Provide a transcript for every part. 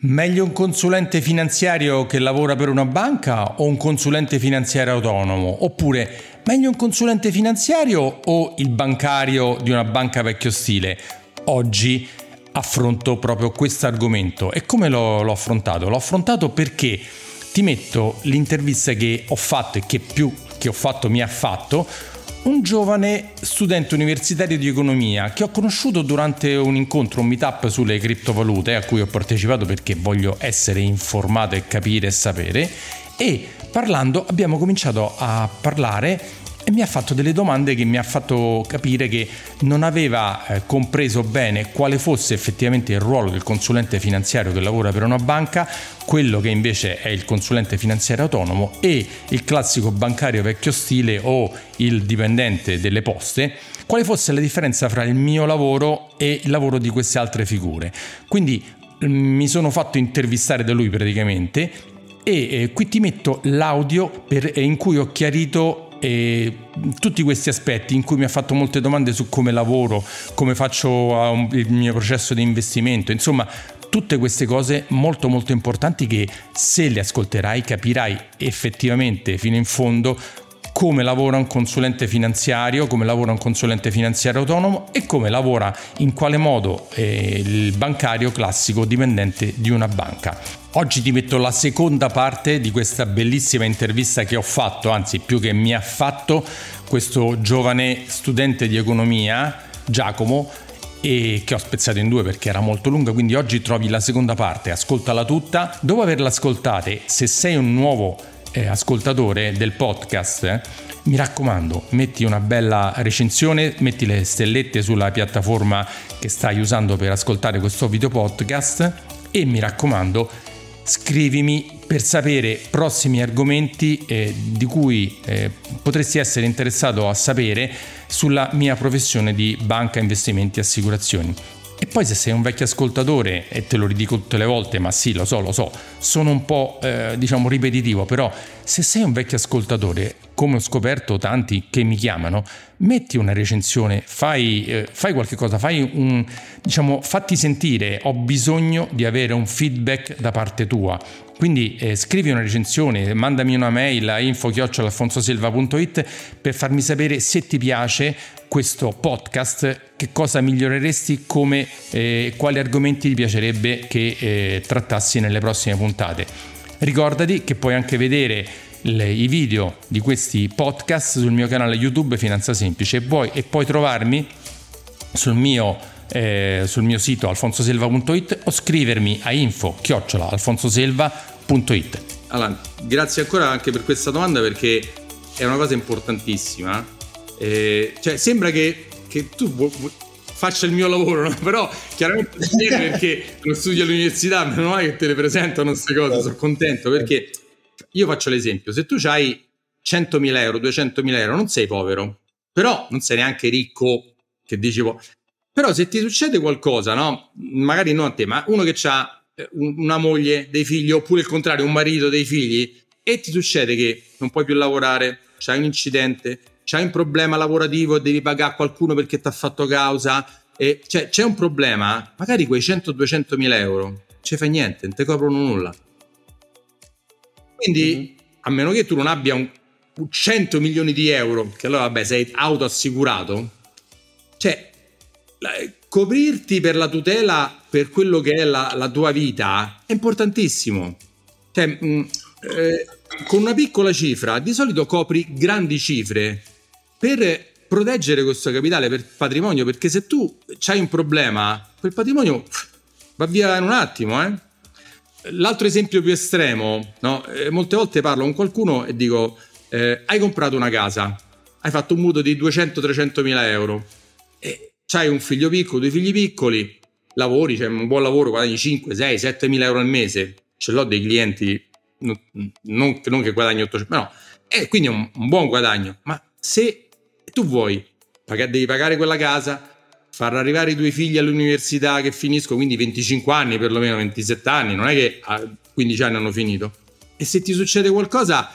Meglio un consulente finanziario che lavora per una banca o un consulente finanziario autonomo? Oppure meglio un consulente finanziario o il bancario di una banca vecchio stile? Oggi affronto proprio questo argomento. E come l'ho, l'ho affrontato? L'ho affrontato perché ti metto l'intervista che ho fatto e che più che ho fatto mi ha fatto un giovane studente universitario di economia che ho conosciuto durante un incontro, un meetup sulle criptovalute a cui ho partecipato perché voglio essere informato e capire e sapere. E parlando abbiamo cominciato a parlare e mi ha fatto delle domande che mi ha fatto capire che non aveva eh, compreso bene quale fosse effettivamente il ruolo del consulente finanziario che lavora per una banca, quello che invece è il consulente finanziario autonomo e il classico bancario vecchio stile o il dipendente delle poste, quale fosse la differenza fra il mio lavoro e il lavoro di queste altre figure. Quindi mm, mi sono fatto intervistare da lui praticamente e eh, qui ti metto l'audio per, eh, in cui ho chiarito e tutti questi aspetti in cui mi ha fatto molte domande su come lavoro, come faccio il mio processo di investimento, insomma tutte queste cose molto molto importanti che se le ascolterai capirai effettivamente fino in fondo come lavora un consulente finanziario, come lavora un consulente finanziario autonomo e come lavora in quale modo eh, il bancario classico dipendente di una banca. Oggi ti metto la seconda parte di questa bellissima intervista che ho fatto, anzi più che mi ha fatto questo giovane studente di economia, Giacomo, e che ho spezzato in due perché era molto lunga, quindi oggi trovi la seconda parte, ascoltala tutta. Dopo averla ascoltata, se sei un nuovo eh, ascoltatore del podcast, mi raccomando, metti una bella recensione, metti le stellette sulla piattaforma che stai usando per ascoltare questo video podcast e mi raccomando, scrivimi per sapere prossimi argomenti eh, di cui eh, potresti essere interessato a sapere sulla mia professione di banca, investimenti e assicurazioni. E poi se sei un vecchio ascoltatore, e te lo ridico tutte le volte, ma sì, lo so, lo so, sono un po' eh, diciamo ripetitivo, però se sei un vecchio ascoltatore, come ho scoperto tanti che mi chiamano, metti una recensione, fai, eh, fai qualche cosa, fai un, diciamo, fatti sentire, ho bisogno di avere un feedback da parte tua. Quindi eh, scrivi una recensione, mandami una mail a info-alfonsosilva.it per farmi sapere se ti piace questo podcast, che cosa miglioreresti, come, eh, quali argomenti ti piacerebbe che eh, trattassi nelle prossime puntate. Ricordati che puoi anche vedere le, i video di questi podcast sul mio canale YouTube Finanza Semplice e puoi, e puoi trovarmi sul mio, eh, sul mio sito alfonsoselva.it o scrivermi a info chiocciola alfonsoselva.it. Allora, grazie ancora anche per questa domanda perché è una cosa importantissima eh, cioè, sembra che, che tu vu- vu- faccia il mio lavoro, no? però chiaramente perché non studi all'università, meno male che te le presentano queste cose, sono contento perché io faccio l'esempio, se tu hai 100.000 euro, 200.000 euro, non sei povero, però non sei neanche ricco, che dicevo, però se ti succede qualcosa, no? magari non a te, ma uno che ha eh, una moglie, dei figli, oppure il contrario, un marito, dei figli, e ti succede che non puoi più lavorare, c'hai un incidente, c'hai un problema lavorativo e devi pagare qualcuno perché ti ha fatto causa, e cioè, c'è un problema, magari quei 100-200 mila euro, ci fai niente, non ti coprono nulla. Quindi, mm-hmm. a meno che tu non abbia un 100 milioni di euro, che allora vabbè sei autoassicurato, cioè la, coprirti per la tutela per quello che è la, la tua vita è importantissimo. Cioè, mh, mm, eh, con una piccola cifra, di solito copri grandi cifre per proteggere questo capitale per patrimonio, perché se tu hai un problema, quel patrimonio va via in un attimo. Eh? L'altro esempio più estremo, no? eh, molte volte parlo con qualcuno e dico, eh, hai comprato una casa, hai fatto un mutuo di 200-300 mila euro, e hai un figlio piccolo, due figli piccoli, lavori, c'è un buon lavoro, guadagni 5, 6, 7 mila euro al mese, ce l'ho dei clienti, non, non, che guadagni 800, no, e quindi è un, un buon guadagno, ma se tu vuoi, devi pagare quella casa, far arrivare i tuoi figli all'università che finiscono, quindi 25 anni, perlomeno 27 anni, non è che a 15 anni hanno finito. E se ti succede qualcosa,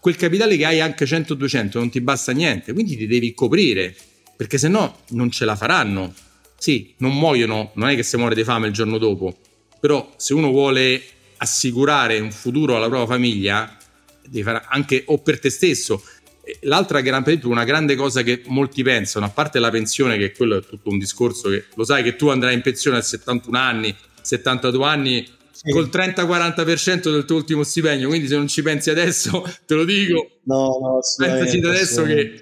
quel capitale che hai anche 100-200 non ti basta niente, quindi ti devi coprire, perché se no non ce la faranno. Sì, non muoiono, non è che se muore di fame il giorno dopo, però se uno vuole assicurare un futuro alla propria famiglia, devi fare anche o per te stesso. L'altra gran, una grande cosa che molti pensano, a parte la pensione, che quello è tutto un discorso che lo sai che tu andrai in pensione a 71 anni, 72 anni, sì. col 30-40% del tuo ultimo stipendio, quindi se non ci pensi adesso, te lo dico, no, no, pensaci da adesso che...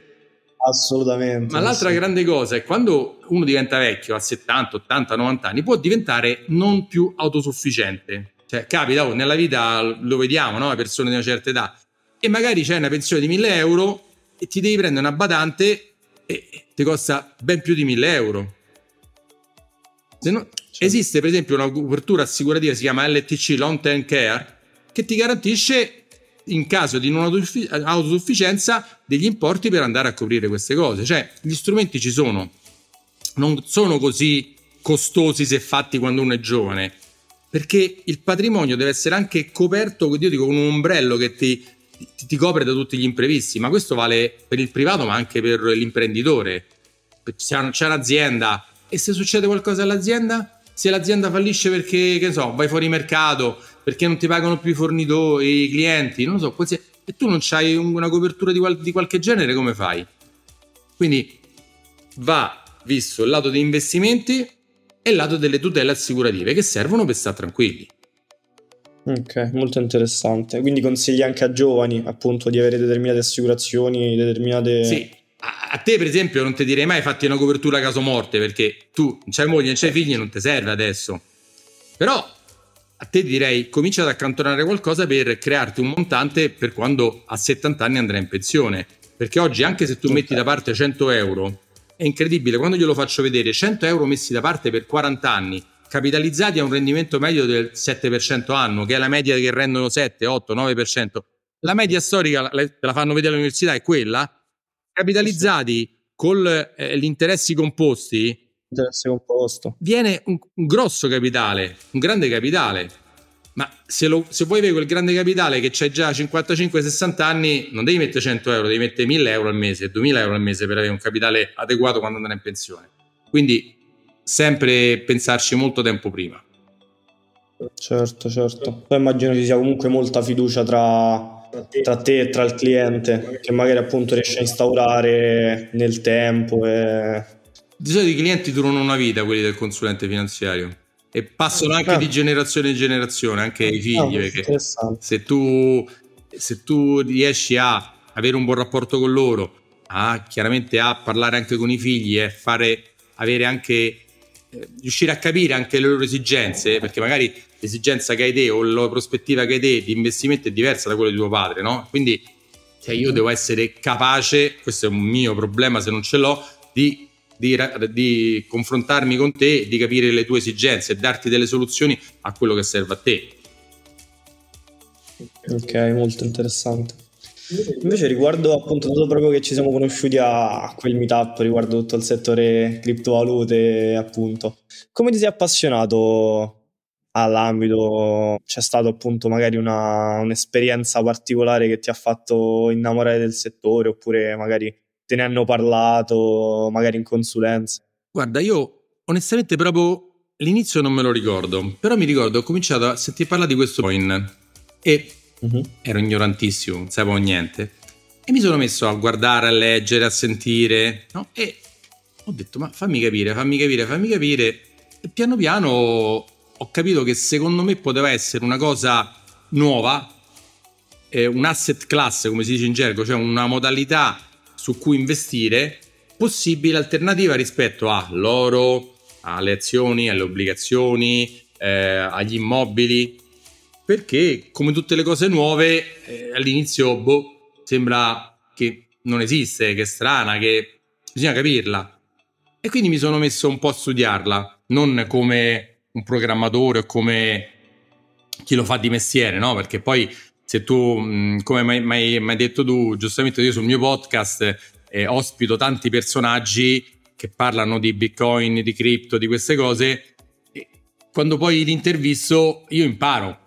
Assolutamente. Ma l'altra sì. grande cosa è quando uno diventa vecchio a 70, 80, 90 anni, può diventare non più autosufficiente. Cioè, capita, oh, nella vita lo vediamo, no? Le persone di una certa età. E magari c'è una pensione di 1000 euro e ti devi prendere una badante e ti costa ben più di 1000 euro. No, cioè. Esiste per esempio una copertura assicurativa, si chiama LTC Long Term Care, che ti garantisce in caso di non autosufficienza degli importi per andare a coprire queste cose. Cioè, gli strumenti ci sono, non sono così costosi se fatti quando uno è giovane, perché il patrimonio deve essere anche coperto, io dico, con un ombrello che ti, ti, ti copre da tutti gli imprevisti, ma questo vale per il privato ma anche per l'imprenditore. Se c'è un'azienda e se succede qualcosa all'azienda, se l'azienda fallisce perché, che so, vai fuori mercato, perché non ti pagano più i fornitori, i clienti, non lo so, qualsiasi... e tu non hai una copertura di, qual- di qualche genere, come fai? Quindi va visto il lato degli investimenti e il lato delle tutele assicurative che servono per stare tranquilli. Ok, molto interessante. Quindi consigli anche a giovani appunto di avere determinate assicurazioni, determinate... Sì, a te per esempio non ti direi mai fatti una copertura caso morte perché tu non c'hai moglie, non c'hai figli non ti serve adesso. Però a te direi comincia ad accantonare qualcosa per crearti un montante per quando a 70 anni andrai in pensione. Perché oggi anche se tu metti da parte 100 euro, è incredibile, quando glielo faccio vedere 100 euro messi da parte per 40 anni, capitalizzati a un rendimento medio del 7% anno, che è la media che rendono 7, 8, 9%. La media storica, te la fanno vedere all'università, è quella. Capitalizzati con eh, gli interessi composti, interesse composto. Viene un, un, grosso capitale, un grande capitale. Ma se, lo, se vuoi avere quel grande capitale che c'è già 55-60 anni, non devi mettere 100 euro, devi mettere 1000 euro al mese, 2000 euro al mese per avere un capitale adeguato quando andare in pensione. Quindi sempre pensarci molto tempo prima. Certo, certo. Poi immagino ci sia comunque molta fiducia tra, tra te e tra il cliente, che magari appunto riesce a instaurare nel tempo e di solito i clienti durano una vita, quelli del consulente finanziario. E passano anche ah. di generazione in generazione, anche ai figli. Ah, perché se tu, se tu riesci a avere un buon rapporto con loro, a chiaramente a parlare anche con i figli e fare, avere anche eh, riuscire a capire anche le loro esigenze, perché magari l'esigenza che hai te o la prospettiva che hai te di investimento è diversa da quella di tuo padre, no? Quindi cioè, io devo essere capace, questo è un mio problema se non ce l'ho, di di, di confrontarmi con te, di capire le tue esigenze e darti delle soluzioni a quello che serve a te. Ok, molto interessante. Invece riguardo appunto dato proprio che ci siamo conosciuti a quel meetup riguardo tutto il settore criptovalute appunto, come ti sei appassionato all'ambito? C'è stato appunto magari una, un'esperienza particolare che ti ha fatto innamorare del settore oppure magari te ne hanno parlato magari in consulenza? Guarda, io onestamente proprio l'inizio non me lo ricordo, però mi ricordo ho cominciato a sentire parlare di questo coin e uh-huh. ero ignorantissimo, non sapevo niente. E mi sono messo a guardare, a leggere, a sentire, no? E ho detto, ma fammi capire, fammi capire, fammi capire. E piano piano ho capito che secondo me poteva essere una cosa nuova, eh, un asset class, come si dice in gergo, cioè una modalità su cui investire possibile alternativa rispetto all'oro, alle azioni, alle obbligazioni, eh, agli immobili, perché come tutte le cose nuove eh, all'inizio boh, sembra che non esiste, che è strana, che bisogna capirla. E quindi mi sono messo un po' a studiarla, non come un programmatore o come chi lo fa di mestiere, no? Perché poi se tu, come mi hai detto tu, giustamente io sul mio podcast eh, ospito tanti personaggi che parlano di Bitcoin, di cripto, di queste cose, quando poi li intervisto io imparo.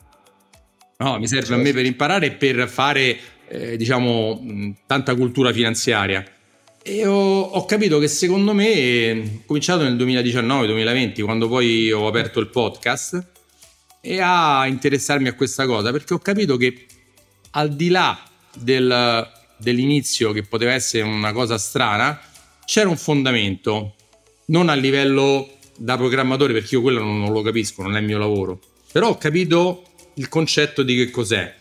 No, mi serve a me per imparare e per fare, eh, diciamo, tanta cultura finanziaria. E ho, ho, capito che secondo me, ho cominciato nel 2019-2020, quando poi ho aperto il podcast, e a interessarmi a questa cosa perché ho capito che al di là del, dell'inizio che poteva essere una cosa strana c'era un fondamento non a livello da programmatore perché io quello non, non lo capisco non è il mio lavoro. Però ho capito il concetto di che cos'è.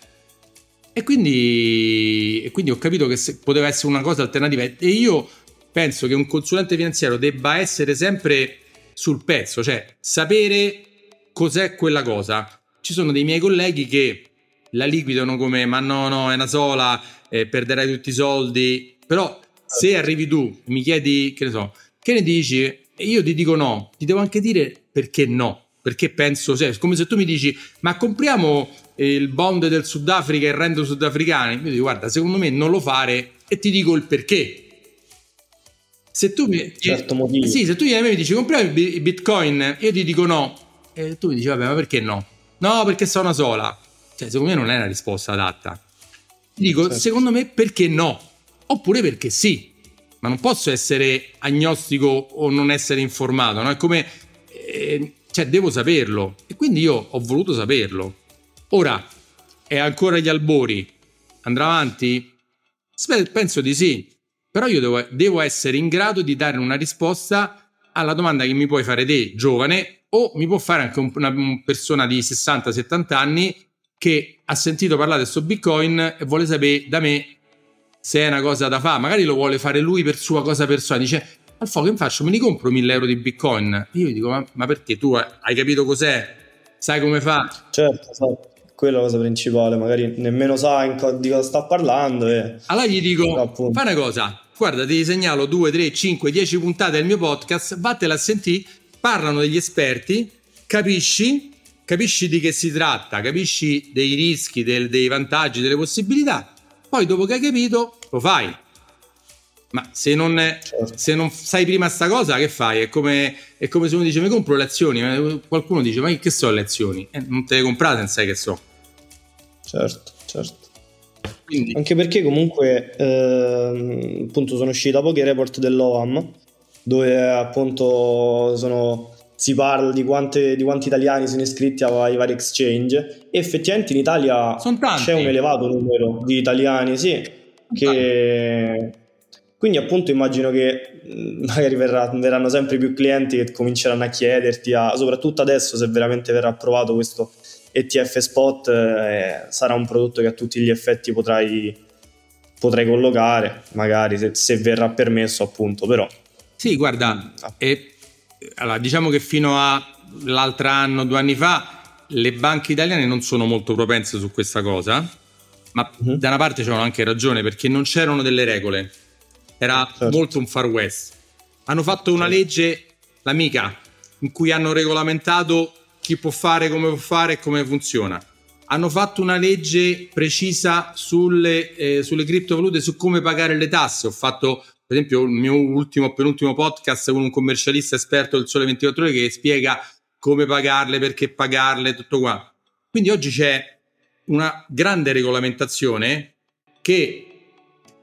E quindi, e quindi ho capito che poteva essere una cosa alternativa. E io penso che un consulente finanziario debba essere sempre sul pezzo, cioè sapere cos'è quella cosa. Ci sono dei miei colleghi che la liquidano come ma no, no, è una sola, eh, perderai tutti i soldi, però se arrivi tu mi chiedi, che ne so, che ne dici? E io ti dico no, ti devo anche dire perché no perché penso, cioè, come se tu mi dici, ma compriamo il bond del Sudafrica e il rendo sudafricano, io dico, guarda, secondo me non lo fare e ti dico il perché. Se tu mi, certo motivo. Sì, se tu vieni a me mi dici compriamo il bitcoin, io ti dico no, e tu mi dici, vabbè, ma perché no? No, perché sono sola. Cioè, secondo me non è una risposta adatta. Ti dico, certo. secondo me perché no? Oppure perché sì. Ma non posso essere agnostico o non essere informato, no? È come... Eh, cioè, devo saperlo. E quindi io ho voluto saperlo. Ora, è ancora agli albori? Andrà avanti? Penso di sì. Però io devo, devo essere in grado di dare una risposta alla domanda che mi puoi fare te, giovane, o mi può fare anche una, una persona di 60-70 anni che ha sentito parlare di questo Bitcoin e vuole sapere da me se è una cosa da fare. Magari lo vuole fare lui per sua cosa personale. Dice, al fuoco che faccio? Me li compro 1000 euro di bitcoin. Io gli dico, ma, ma perché tu hai capito cos'è? Sai come fa? Certo, certo. Quella è la cosa principale, magari nemmeno sa co- di cosa sta parlando. E... Allora gli dico, fa una cosa, guarda, ti segnalo 2, 3, 5, 10 puntate del mio podcast, vattela a sentire, parlano degli esperti, capisci, capisci di che si tratta, capisci dei rischi, del, dei vantaggi, delle possibilità, poi dopo che hai capito lo fai ma se non, certo. se non, sai prima sta cosa, che fai? È come, è come se uno dice: Mi compro le azioni. Qualcuno dice: Ma che so le azioni? Eh, non te le comprate, non sai che so. Certo, certo. Quindi. Anche perché comunque ehm, appunto sono usciti da pochi report dell'OAM dove appunto sono, si parla di, quante, di, quanti italiani sono iscritti ai vari exchange e effettivamente in Italia c'è un elevato numero di italiani sì, che, quindi appunto immagino che magari verrà, verranno sempre più clienti che cominceranno a chiederti, a, soprattutto adesso se veramente verrà approvato questo ETF Spot, eh, sarà un prodotto che a tutti gli effetti potrai, potrai collocare, magari se, se, verrà permesso appunto, però. Sì, guarda, ah. allora, diciamo che fino all'altro anno, due anni fa, le banche italiane non sono molto propense su questa cosa, ma mm-hmm. da una parte c'erano anche ragione perché non c'erano delle regole era certo. molto un far west. Hanno fatto una legge, l'amica, in cui hanno regolamentato chi può fare, come può fare e come funziona. Hanno fatto una legge precisa sulle, eh, sulle criptovalute, su come pagare le tasse. Ho fatto, per esempio, il mio ultimo, penultimo podcast con un commercialista esperto del Sole 24 Ore che spiega come pagarle, perché pagarle, tutto qua. Quindi oggi c'è una grande regolamentazione che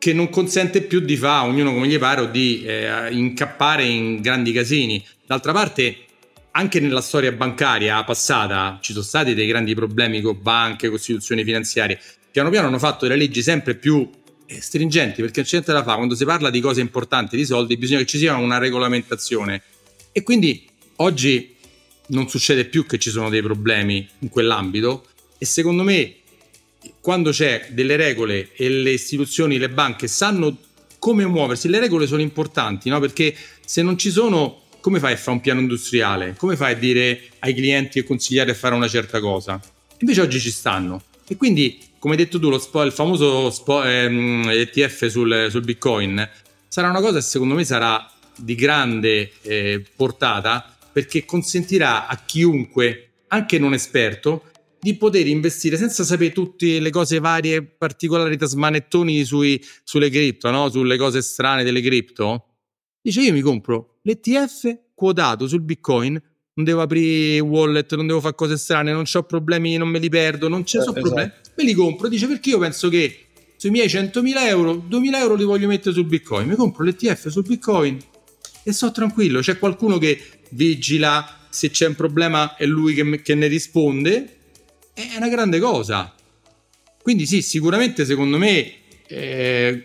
che non consente più di fare ognuno come gli pare o di eh, incappare in grandi casini. D'altra parte, anche nella storia bancaria passata ci sono stati dei grandi problemi con banche, costituzioni finanziarie. Piano piano hanno fatto delle leggi sempre più stringenti perché non c'è niente da fare. Quando si parla di cose importanti, di soldi, bisogna che ci sia una regolamentazione. E quindi oggi non succede più che ci sono dei problemi in quell'ambito e secondo me quando c'è delle regole e le istituzioni, le banche sanno come muoversi, le regole sono importanti, no? Perché se non ci sono, come fai a fare un piano industriale? Come fai a dire ai clienti e consigliare a fare una certa cosa? Invece oggi ci stanno. E quindi, come hai detto tu, spo, il famoso spo, ehm, ETF sul, sul, Bitcoin sarà una cosa che secondo me sarà di grande eh, portata perché consentirà a chiunque, anche non esperto, di poter investire senza sapere tutte le cose varie, particolari da smanettoni sui, sulle cripto, no? sulle cose strane delle cripto. Dice io mi compro l'ETF quotato sul Bitcoin, non devo aprire wallet, non devo fare cose strane, non ho problemi, non me li perdo, non ci eh, sono esatto. problemi. Me li compro, dice perché io penso che sui miei 100.000 euro, 2.000 euro li voglio mettere sul Bitcoin, mi compro l'ETF sul Bitcoin e sto tranquillo, c'è qualcuno che vigila se c'è un problema è lui che, che ne risponde, è una grande cosa. Quindi sì, sicuramente secondo me eh,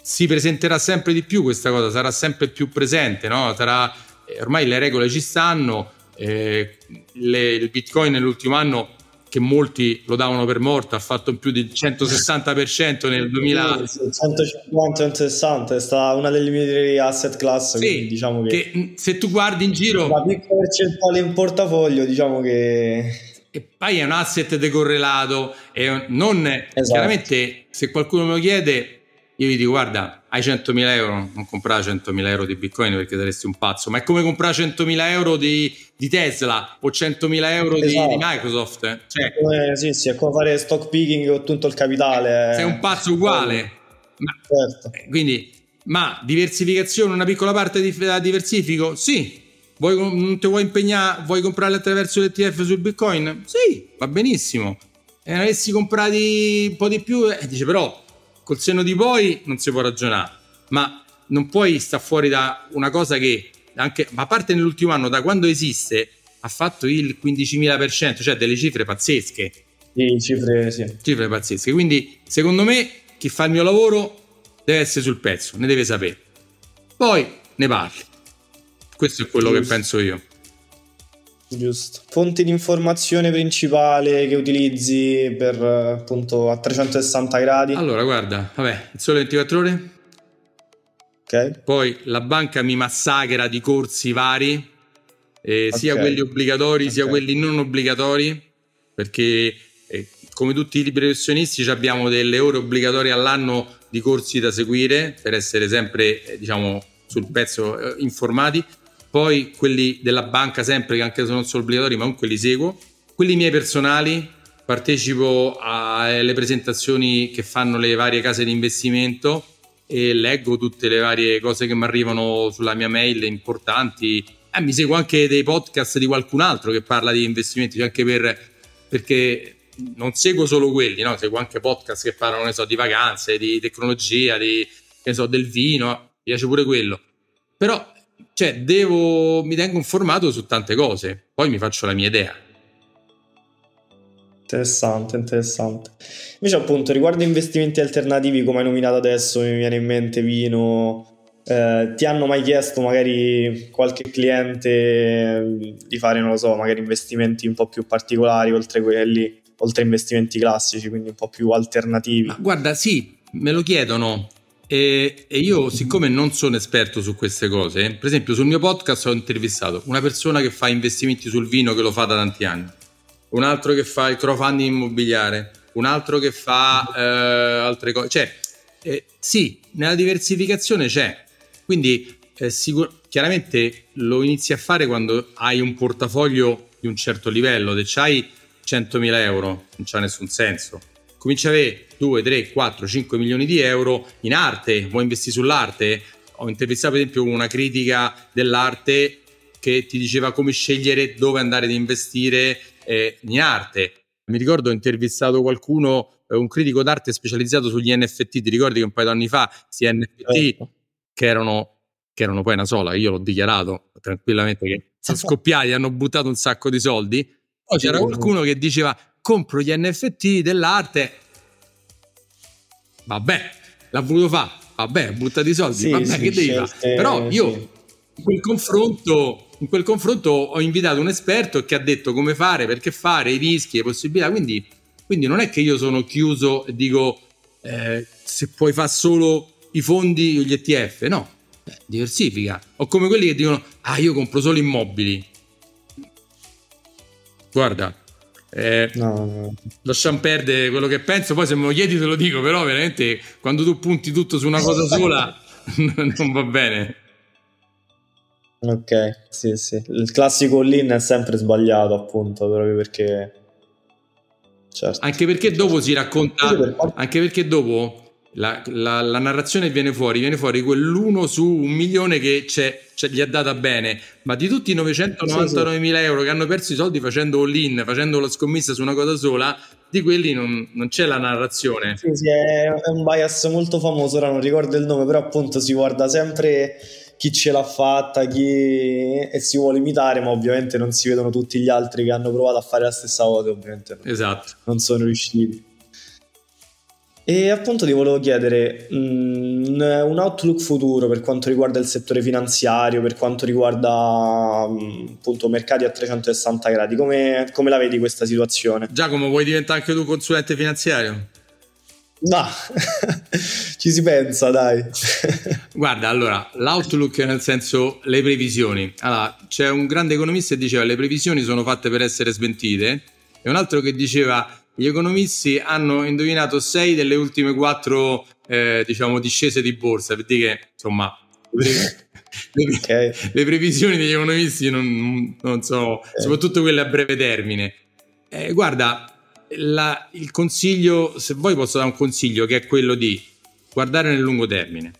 si presenterà sempre di più questa cosa, sarà sempre più presente, no? sarà, ormai le regole ci stanno, eh, le, il Bitcoin nell'ultimo anno che molti lo davano per morto, ha fatto più del 160% nel 2000. 150-160 è stata una delle migliori asset class. Sì, diciamo che, che, se tu guardi in giro. Una piccola percentuale in portafoglio, diciamo che. E poi è un asset decorrelato, e non esatto. chiaramente se qualcuno me lo chiede io gli dico guarda hai 100.000 euro non comprare 100.000 euro di bitcoin perché saresti un pazzo ma è come comprare 100.000 euro di, di Tesla o 100.000 euro esatto. di, di, esatto. Microsoft eh. cioè, come, sì, sì, è come fare stock picking con tutto il capitale sei un pazzo uguale ma, certo. Eh, quindi ma diversificazione una piccola parte di, la diversifico sì vuoi, non ti vuoi impegnare vuoi comprare attraverso l'ETF sul bitcoin sì va benissimo e ne avessi comprati un po' di più eh, dice però col senno di poi non si può ragionare, ma non puoi stare fuori da una cosa che anche, a parte nell'ultimo anno, da quando esiste, ha fatto il 15.000%, cioè delle cifre pazzesche. Sì, cifre, sì. Cifre pazzesche. Quindi, secondo me, chi fa il mio lavoro deve essere sul pezzo, ne deve sapere. Poi ne parli. Questo è quello Giusto. che penso io. Giusto. Fonti di informazione principale che utilizzi per appunto a 360 gradi? Allora, guarda, vabbè, il sole 24 ore. Ok. Poi la banca mi massacra di corsi vari, eh, okay. sia quelli obbligatori okay. sia quelli non obbligatori, perché eh, come tutti i libri professionisti abbiamo delle ore obbligatorie all'anno di corsi da seguire per essere sempre, eh, diciamo, sul pezzo eh, informati poi quelli della banca sempre che anche se non sono obbligatori ma comunque li seguo, quelli miei personali, partecipo alle presentazioni che fanno le varie case di investimento e leggo tutte le varie cose che mi arrivano sulla mia mail importanti. Eh, mi seguo anche dei podcast di qualcun altro che parla di investimenti, anche per, perché non seguo solo quelli, no? seguo anche podcast che parlano so, di vacanze, di tecnologia, di, so, del vino, mi piace pure quello. Però cioè, devo, mi tengo informato su tante cose, poi mi faccio la mia idea. Interessante, interessante. Invece, appunto, riguardo investimenti alternativi, come hai nominato adesso, mi viene in mente Vino. Eh, ti hanno mai chiesto, magari qualche cliente, di fare, non lo so, magari investimenti un po' più particolari, oltre quelli, oltre investimenti classici, quindi un po' più alternativi? Ma guarda, sì, me lo chiedono. E, e, io, siccome non sono esperto su queste cose, per esempio sul mio podcast ho intervistato una persona che fa investimenti sul vino che lo fa da tanti anni, un altro che fa il crowdfunding immobiliare, un altro che fa eh, altre cose. Cioè, eh, sì, nella diversificazione c'è. Quindi, eh, sicur- chiaramente lo inizi a fare quando hai un portafoglio di un certo livello. Se hai 100.000 euro, non c'ha nessun senso cominci a avere 2, 3, 4, 5 milioni di euro in arte, vuoi investire sull'arte? Ho intervistato per esempio una critica dell'arte che ti diceva come scegliere dove andare ad investire eh, in arte. Mi ricordo ho intervistato qualcuno, eh, un critico d'arte specializzato sugli NFT, ti ricordi che un paio di anni fa questi NFT certo. che, erano, che erano poi una sola, io l'ho dichiarato tranquillamente che sono scoppiati, hanno buttato un sacco di soldi. Poi c'era qualcuno che diceva compro gli NFT dell'arte. Vabbè, l'ha voluto fare. Vabbè, butta di soldi. Sì, Vabbè, sì, che devi fare? Però io sì. in, quel confronto, in quel confronto ho invitato un esperto che ha detto come fare, perché fare, i rischi, le possibilità. Quindi, quindi non è che io sono chiuso e dico eh, se puoi fare solo i fondi o gli ETF. No, eh, diversifica. O come quelli che dicono, ah, io compro solo immobili. Guarda, eh, no, no. Lasciamo perdere quello che penso, poi se me lo chiedi te lo dico, però veramente quando tu punti tutto su una cosa sola non va bene. Ok, sì, sì. Il classico all-in è sempre sbagliato, appunto, proprio perché... Certo. Anche perché dopo si racconta... Anche perché dopo la, la, la, narrazione viene fuori, viene fuori quell'uno su un milione che c'è, c'è, gli ha data bene, ma di tutti i 999 mila sì, sì. euro che hanno perso i soldi facendo all-in, facendo la scommessa su una cosa sola, di quelli non, non c'è la narrazione. Sì, sì, è, è, un bias molto famoso, ora non ricordo il nome, però appunto si guarda sempre chi ce l'ha fatta, chi e si vuole imitare, ma ovviamente non si vedono tutti gli altri che hanno provato a fare la stessa cosa, ovviamente. Esatto. Non sono riusciti. E appunto ti volevo chiedere mm, un outlook futuro per quanto riguarda il settore finanziario, per quanto riguarda mm, appunto mercati a 360 gradi, come, come la vedi questa situazione? Giacomo, vuoi diventare anche tu consulente finanziario? No, ci si pensa, dai. Guarda, allora, l'outlook nel senso le previsioni. Allora, c'è un grande economista che diceva le previsioni sono fatte per essere smentite e un altro che diceva gli economisti hanno indovinato sei delle ultime quattro, eh, diciamo, discese di borsa, per dire che, insomma, le, okay. le previsioni degli economisti non, non sono, okay. soprattutto quelle a breve termine. Eh, guarda, la, il consiglio, se vuoi posso dare un consiglio che è quello di guardare nel lungo termine,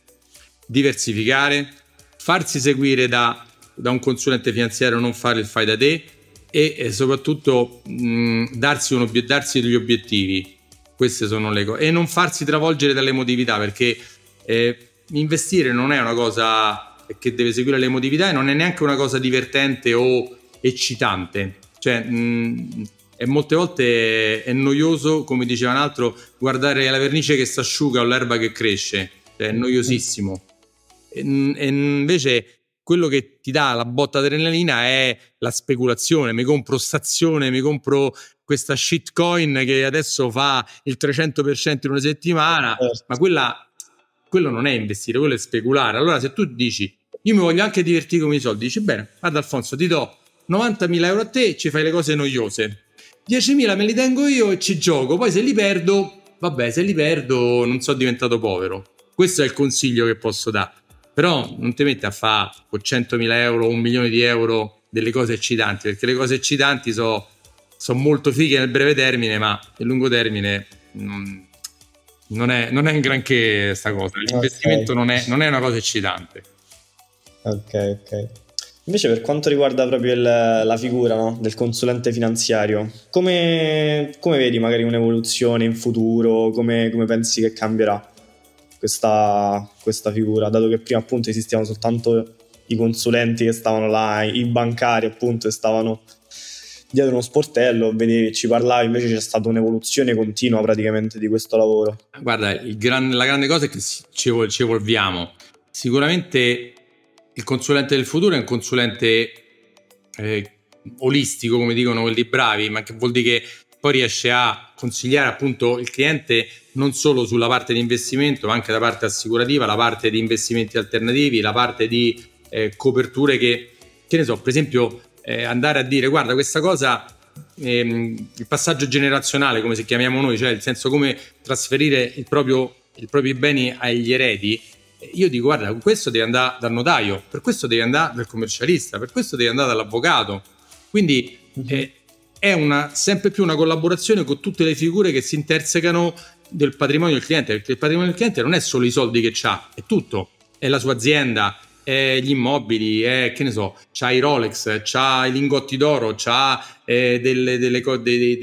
diversificare, farsi seguire da, da un consulente finanziario, non fare il fai da te e, e soprattutto mh, darsi, obiet- darsi, degli obiettivi. Queste sono le cose. E non farsi travolgere dall'emotività perché eh, investire non è una cosa che deve seguire l'emotività e non è neanche una cosa divertente o eccitante. Cioè, mh, e molte volte è noioso, come diceva un altro, guardare la vernice che si asciuga o l'erba che cresce, cioè è noiosissimo. E, e invece quello che ti dà la botta adrenalina è la speculazione, mi compro stazione, mi compro questa shitcoin che adesso fa il 300% in una settimana, certo. ma quella, quello non è investire, quello è speculare. Allora se tu dici, io mi voglio anche divertire con i soldi, dici bene, guarda Alfonso, ti do 90.000 euro a te e ci fai le cose noiose 10.000 me li tengo io e ci gioco, poi se li perdo, vabbè, se li perdo non sono diventato povero. Questo è il consiglio che posso dare. Però non ti metti a fare con 100.000 euro o un milione di euro delle cose eccitanti, perché le cose eccitanti sono so molto fighe nel breve termine, ma nel lungo termine non, non, è, non è, un granché questa cosa. L'investimento okay. non, è, non è una cosa eccitante. Ok, ok. Invece per quanto riguarda proprio il, la figura no, del consulente finanziario, come, come, vedi magari un'evoluzione in futuro? Come, come pensi che cambierà questa, questa, figura? Dato che prima appunto esistevano soltanto i consulenti che stavano là, i bancari appunto che stavano dietro uno sportello, vedevi, ci parlavi, invece c'è stata un'evoluzione continua praticamente di questo lavoro. Guarda, gran, la grande cosa è che ci, ci evolviamo. Sicuramente il consulente del futuro è un consulente eh, olistico, come dicono quelli bravi, ma che vuol dire che poi riesce a consigliare appunto il cliente non solo sulla parte di investimento, ma anche la parte assicurativa, la parte di investimenti alternativi, la parte di eh, coperture che, che ne so, per esempio eh, andare a dire guarda questa cosa, ehm, il passaggio generazionale come si chiamiamo noi, cioè il senso come trasferire il proprio, i propri beni agli eredi, io dico guarda questo devi andare dal notaio per questo devi andare dal commercialista per questo devi andare dall'avvocato quindi mhm. eh, è una, sempre più una collaborazione con tutte le figure che si intersecano del patrimonio del cliente perché il patrimonio del cliente non è solo i soldi che ha è tutto è la sua azienda è gli immobili è che ne so c'ha i Rolex c'ha i lingotti d'oro c'ha eh, delle, delle, co- delle,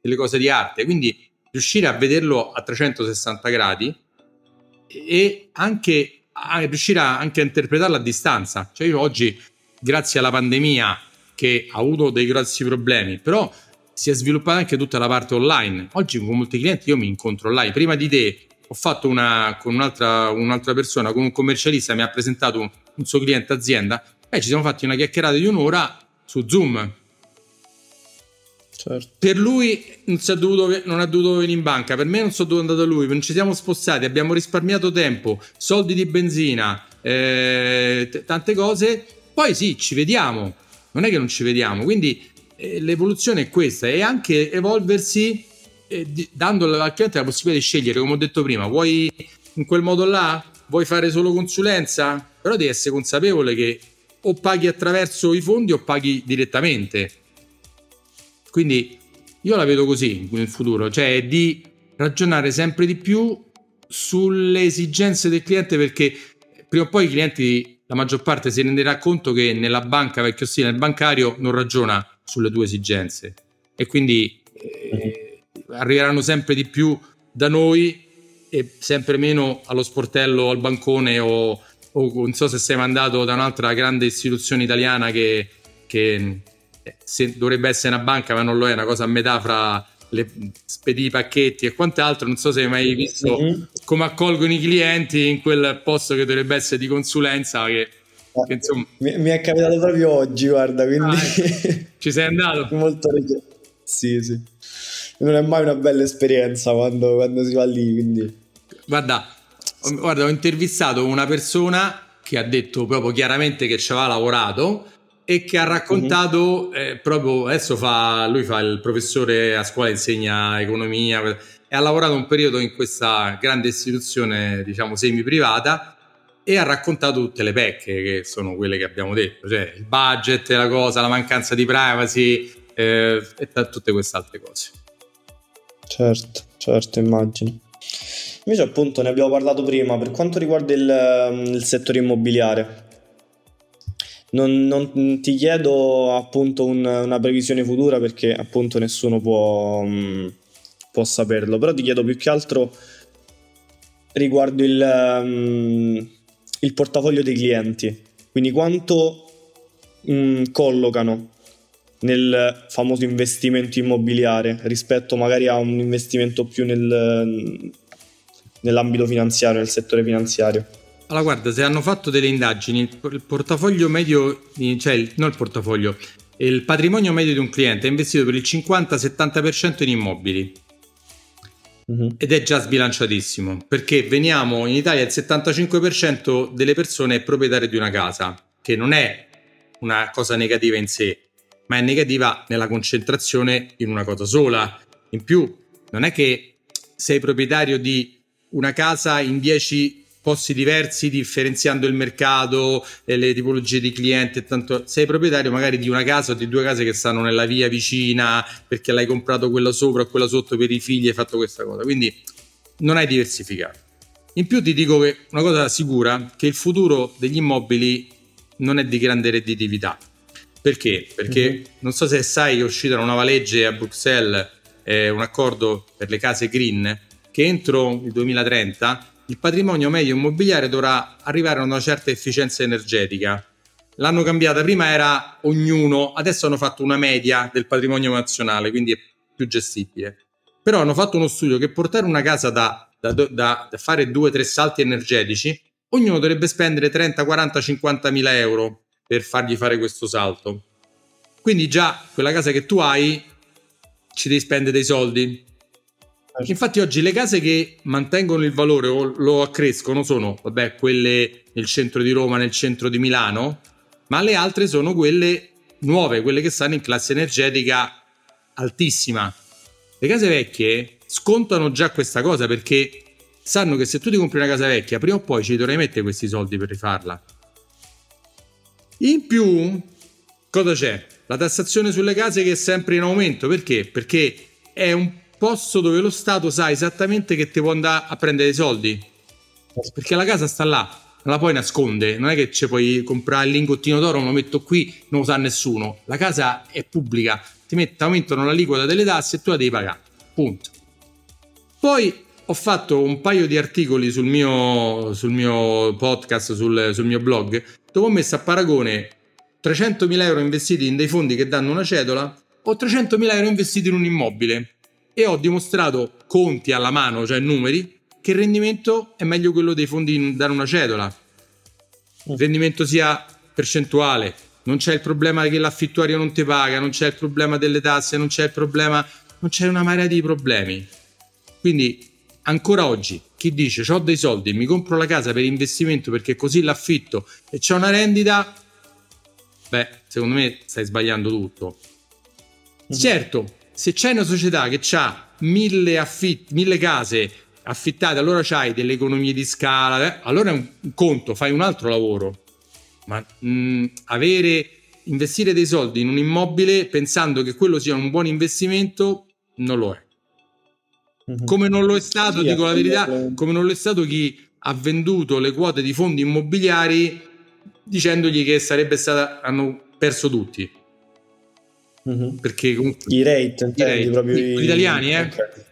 delle cose di arte quindi riuscire a vederlo a 360 gradi e anche a riuscire a, anche a interpretarla a distanza. Cioè io oggi, grazie alla pandemia, che ha avuto dei grossi problemi, però si è sviluppata anche tutta la parte online. Oggi con molti clienti io mi incontro online. Prima di te ho fatto una con un'altra, un'altra persona, con un commercialista, mi ha presentato un, un suo cliente azienda e ci siamo fatti una chiacchierata di un'ora su Zoom Certo. Per lui non, dovuto, non, ha dovuto venire in banca, per me non sono dovuto andare da lui, non ci siamo spostati, abbiamo risparmiato tempo, soldi di benzina, eh, t- tante cose. Poi sì, ci vediamo, non è che non ci vediamo, quindi eh, l'evoluzione è questa e anche evolversi eh, di, dando al cliente la possibilità di scegliere, come ho detto prima, vuoi in quel modo là, vuoi fare solo consulenza, però devi essere consapevole che o paghi attraverso i fondi o paghi direttamente. Quindi io la vedo così nel futuro, cioè di ragionare sempre di più sulle esigenze del cliente perché prima o poi i clienti, la maggior parte si renderà conto che nella banca vecchio stile, nel bancario non ragiona sulle tue esigenze. E quindi eh, arriveranno sempre di più da noi e sempre meno allo sportello, al bancone o, o non so se sei mandato da un'altra grande istituzione italiana che, che eh, dovrebbe essere una banca ma non lo è, una cosa a metà fra le, spedì i pacchetti e quant'altro. Non so se hai mai visto mm-hmm. come accolgono i clienti in quel posto che dovrebbe essere di consulenza. Che, ah, che insomma... mi, mi, è capitato proprio oggi, guarda, quindi ah, ci sei andato? Molto richiesto. Sì, sì. Non è mai una bella esperienza quando, quando si va lì, quindi... Guarda, guarda, ho intervistato una persona che ha detto proprio chiaramente che ci aveva lavorato e che ha raccontato mm-hmm. eh, proprio adesso fa lui fa il professore a scuola insegna economia e ha lavorato un periodo in questa grande istituzione diciamo semi privata e ha raccontato tutte le pecche che sono quelle che abbiamo detto cioè il budget la cosa la mancanza di privacy eh, e t- tutte queste altre cose certo certo immagino invece appunto ne abbiamo parlato prima per quanto riguarda il, il settore immobiliare non, non, ti chiedo appunto un, una previsione futura perché appunto nessuno può, mh, mm, può, saperlo, però ti chiedo più che altro riguardo il, um, il portafoglio dei clienti, quindi quanto mh, mm, collocano nel famoso investimento immobiliare rispetto magari a un investimento più nel, nell'ambito finanziario, nel settore finanziario. Allora, guarda, se hanno fatto delle indagini, il portafoglio medio, cioè il, non il portafoglio, il patrimonio medio di un cliente è investito per il 50-70% in immobili. Uh-huh. Ed è già sbilanciatissimo perché veniamo in Italia il 75% delle persone è proprietario di una casa, che non è una cosa negativa in sé, ma è negativa nella concentrazione in una cosa sola. In più, non è che sei proprietario di una casa in 10 posti diversi differenziando il mercato e le tipologie di clienti tanto sei proprietario magari di una casa o di due case che stanno nella via vicina perché l'hai comprato quella sopra o quella sotto per i figli e hai fatto questa cosa quindi non hai diversificato in più ti dico che una cosa sicura che il futuro degli immobili non è di grande redditività perché? Perché mm-hmm. non so se sai che è uscita una nuova legge a Bruxelles eh, un accordo per le case green che entro il 2030 il patrimonio medio immobiliare dovrà arrivare a una certa efficienza energetica. L'hanno cambiata, prima era ognuno, adesso hanno fatto una media del patrimonio nazionale, quindi è più gestibile. Però hanno fatto uno studio che portare una casa da, da, da, da fare due o tre salti energetici, ognuno dovrebbe spendere 30, 40, 50 mila euro per fargli fare questo salto. Quindi già quella casa che tu hai ci devi spendere dei soldi Infatti oggi le case che mantengono il valore o lo accrescono sono, vabbè, quelle nel centro di Roma, nel centro di Milano, ma le altre sono quelle nuove, quelle che stanno in classe energetica altissima. Le case vecchie scontano già questa cosa perché sanno che se tu ti compri una casa vecchia, prima o poi ci dovrai mettere questi soldi per rifarla. In più, cosa c'è? La tassazione sulle case che è sempre in aumento, perché? Perché è un posto dove lo Stato sa esattamente che ti può andare a prendere i soldi. Perché la casa sta là, la puoi nascondere, non è che ci puoi comprare il lingottino d'oro, lo metto qui, non lo sa nessuno. La casa è pubblica, ti met- aumentano la liquida delle tasse e tu la devi pagare. Punto. Poi ho fatto un paio di articoli sul mio, sul mio podcast, sul, sul, mio blog, dove ho messo a paragone 300.000 euro investiti in dei fondi che danno una cedola o 300.000 euro investiti in un immobile e ho dimostrato conti alla mano, cioè numeri, che il rendimento è meglio quello dei fondi da una cedola. Il rendimento sia percentuale, non c'è il problema che l'affittuario non ti paga, non c'è il problema delle tasse, non c'è il problema, non c'è una marea di problemi. Quindi ancora oggi chi dice ho dei soldi mi compro la casa per investimento perché così l'affitto e c'è una rendita, beh, secondo me stai sbagliando tutto. Mm-hmm. Certo, se c'è una società che ha mille, affitt- mille case affittate, allora c'hai delle economie di scala, eh? allora è un conto, fai un altro lavoro. Ma mh, mm, avere, investire dei soldi in un immobile pensando che quello sia un buon investimento, non lo è. Mhm. Come non lo è stato, sì, dico la verità, come non lo è stato chi ha venduto le quote di fondi immobiliari dicendogli che sarebbe stata, hanno perso tutti. Mm-hmm. Perché comunque... I rate, i rate proprio gli i... italiani, eh? Ok,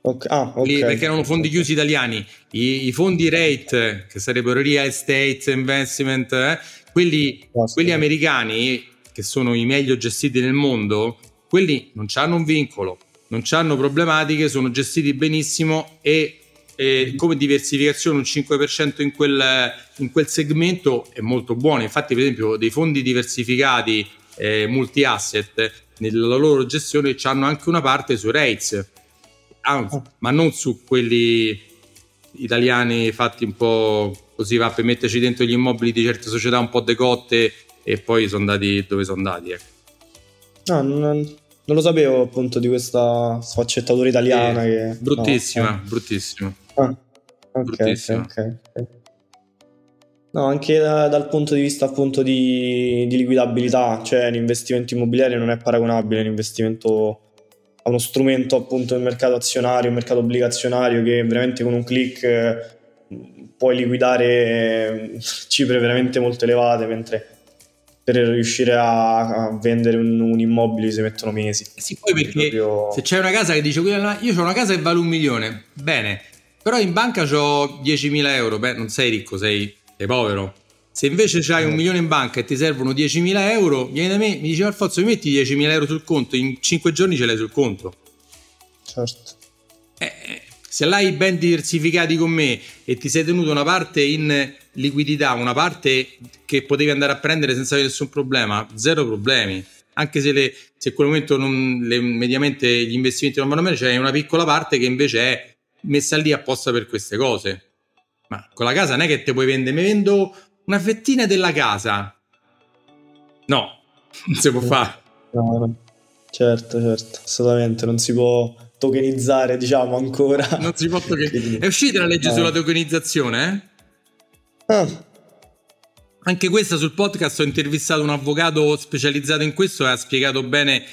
Okay. Ah, okay. perché erano fondi chiusi italiani. I, i fondi rate, che sarebbero real estate, investment, eh, quelli, quelli americani, che sono i meglio gestiti nel mondo, quelli non hanno un vincolo, non hanno problematiche, sono gestiti benissimo e, e come diversificazione un 5% in quel, in quel, segmento è molto buono. Infatti, per esempio, dei fondi diversificati eh, multi-asset nella loro gestione hanno anche una parte su rates, ah, ma non su quelli italiani fatti un po' così va per metterci dentro gli immobili di certe società un po' decotte e poi sono andati dove sono andati. Ecco. No, non, non, lo sapevo appunto di questa sfaccettatura italiana. Eh, che... Bruttissima, no, eh. bruttissima. Ah, okay, bruttissima. Okay, okay. No, anche da, dal punto di vista appunto di, di liquidabilità, cioè l'investimento immobiliare non è paragonabile all'investimento a uno strumento appunto del mercato azionario, mercato obbligazionario che veramente con un click eh, puoi liquidare cifre veramente molto elevate, mentre per riuscire a, a vendere un, un, immobile si mettono mesi. Eh sì, poi perché proprio... se c'è una casa che dice io ho una casa che vale un milione, bene, però in banca ho 10.000 euro, beh non sei ricco, sei, sei povero. Se invece hai un milione in banca e ti servono 10.000 euro, vieni da me, mi dice Alfonso, mi metti 10.000 euro sul conto, in 5 giorni ce l'hai sul conto. Certo. Eh, eh, se l'hai ben diversificati con me e ti sei tenuto una parte in liquidità, una parte che potevi andare a prendere senza nessun problema, zero problemi. Anche se, le, se in quel momento non, le, mediamente gli investimenti non vanno bene, c'è una piccola parte che invece è messa lì apposta per queste cose. Ma con la casa non è che te puoi vendere, mi vendo una fettina della casa. No, non si può fare. No, no. Certo, certo, assolutamente, non si può tokenizzare, diciamo, ancora. Non si può tokenizzare. È uscita la legge eh. sulla tokenizzazione, eh? Ah. Anche questa sul podcast ho intervistato un avvocato specializzato in questo e ha spiegato bene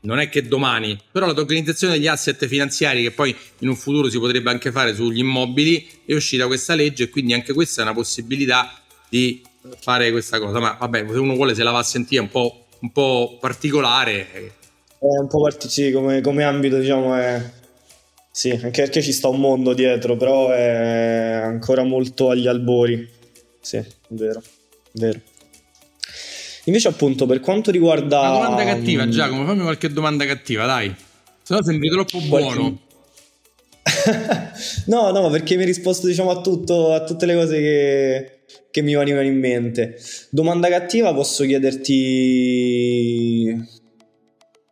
non è che domani, però la tokenizzazione degli asset finanziari che poi in un futuro si potrebbe anche fare sugli immobili è uscita questa legge e quindi anche questa è una possibilità di fare questa cosa. Ma vabbè, se uno vuole se la va a sentire un po', un po particolare. È un po' particolare come, come ambito, diciamo, è... Sì, anche perché ci sta un mondo dietro, però è ancora molto agli albori. Sì, vero, vero. Invece, appunto, per quanto riguarda. Una domanda cattiva, Giacomo, fammi qualche domanda cattiva, dai. Se no sembri troppo buono. no, no, perché mi hai risposto, diciamo, a tutto, a tutte le cose che, che mi venivano in mente. Domanda cattiva, posso chiederti...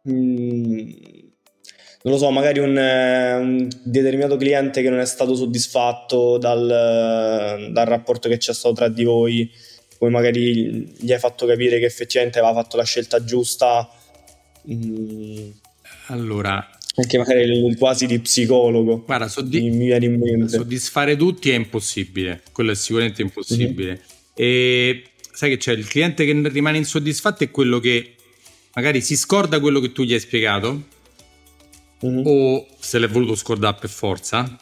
Mm, non lo so, magari un, un, determinato cliente che non è stato soddisfatto dal, dal, rapporto che c'è stato tra di voi, come magari gli hai fatto capire che effettivamente aveva fatto la scelta giusta. Mm. Allora, anche magari quasi di psicologo. Guarda, soddi- mi viene in mente. soddisfare tutti è impossibile, quello è sicuramente impossibile. Mm-hmm. E sai che c'è il cliente che rimane insoddisfatto è quello che magari si scorda quello che tu gli hai spiegato mm-hmm. o se l'è voluto scordare per forza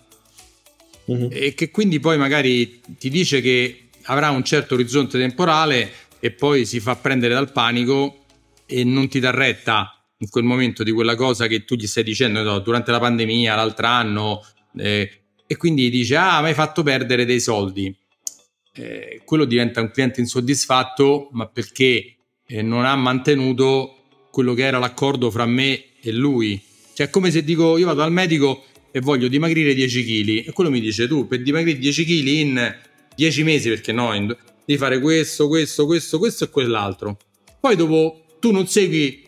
mm-hmm. e che quindi poi magari ti dice che avrà un certo orizzonte temporale e poi si fa prendere dal panico e non ti dà retta in quel momento di quella cosa che tu gli stai dicendo no, durante la pandemia, l'altro anno, eh, e quindi dice: Ah, mi hai fatto perdere dei soldi. Eh, quello diventa un cliente insoddisfatto, ma perché eh, non ha mantenuto quello che era l'accordo fra me e lui. Cioè, è come se dico: Io vado al medico e voglio dimagrire 10 kg, e quello mi dice: Tu per dimagrire 10 kg in 10 mesi, perché no, in, devi fare questo, questo, questo, questo e quell'altro. Poi dopo tu non segui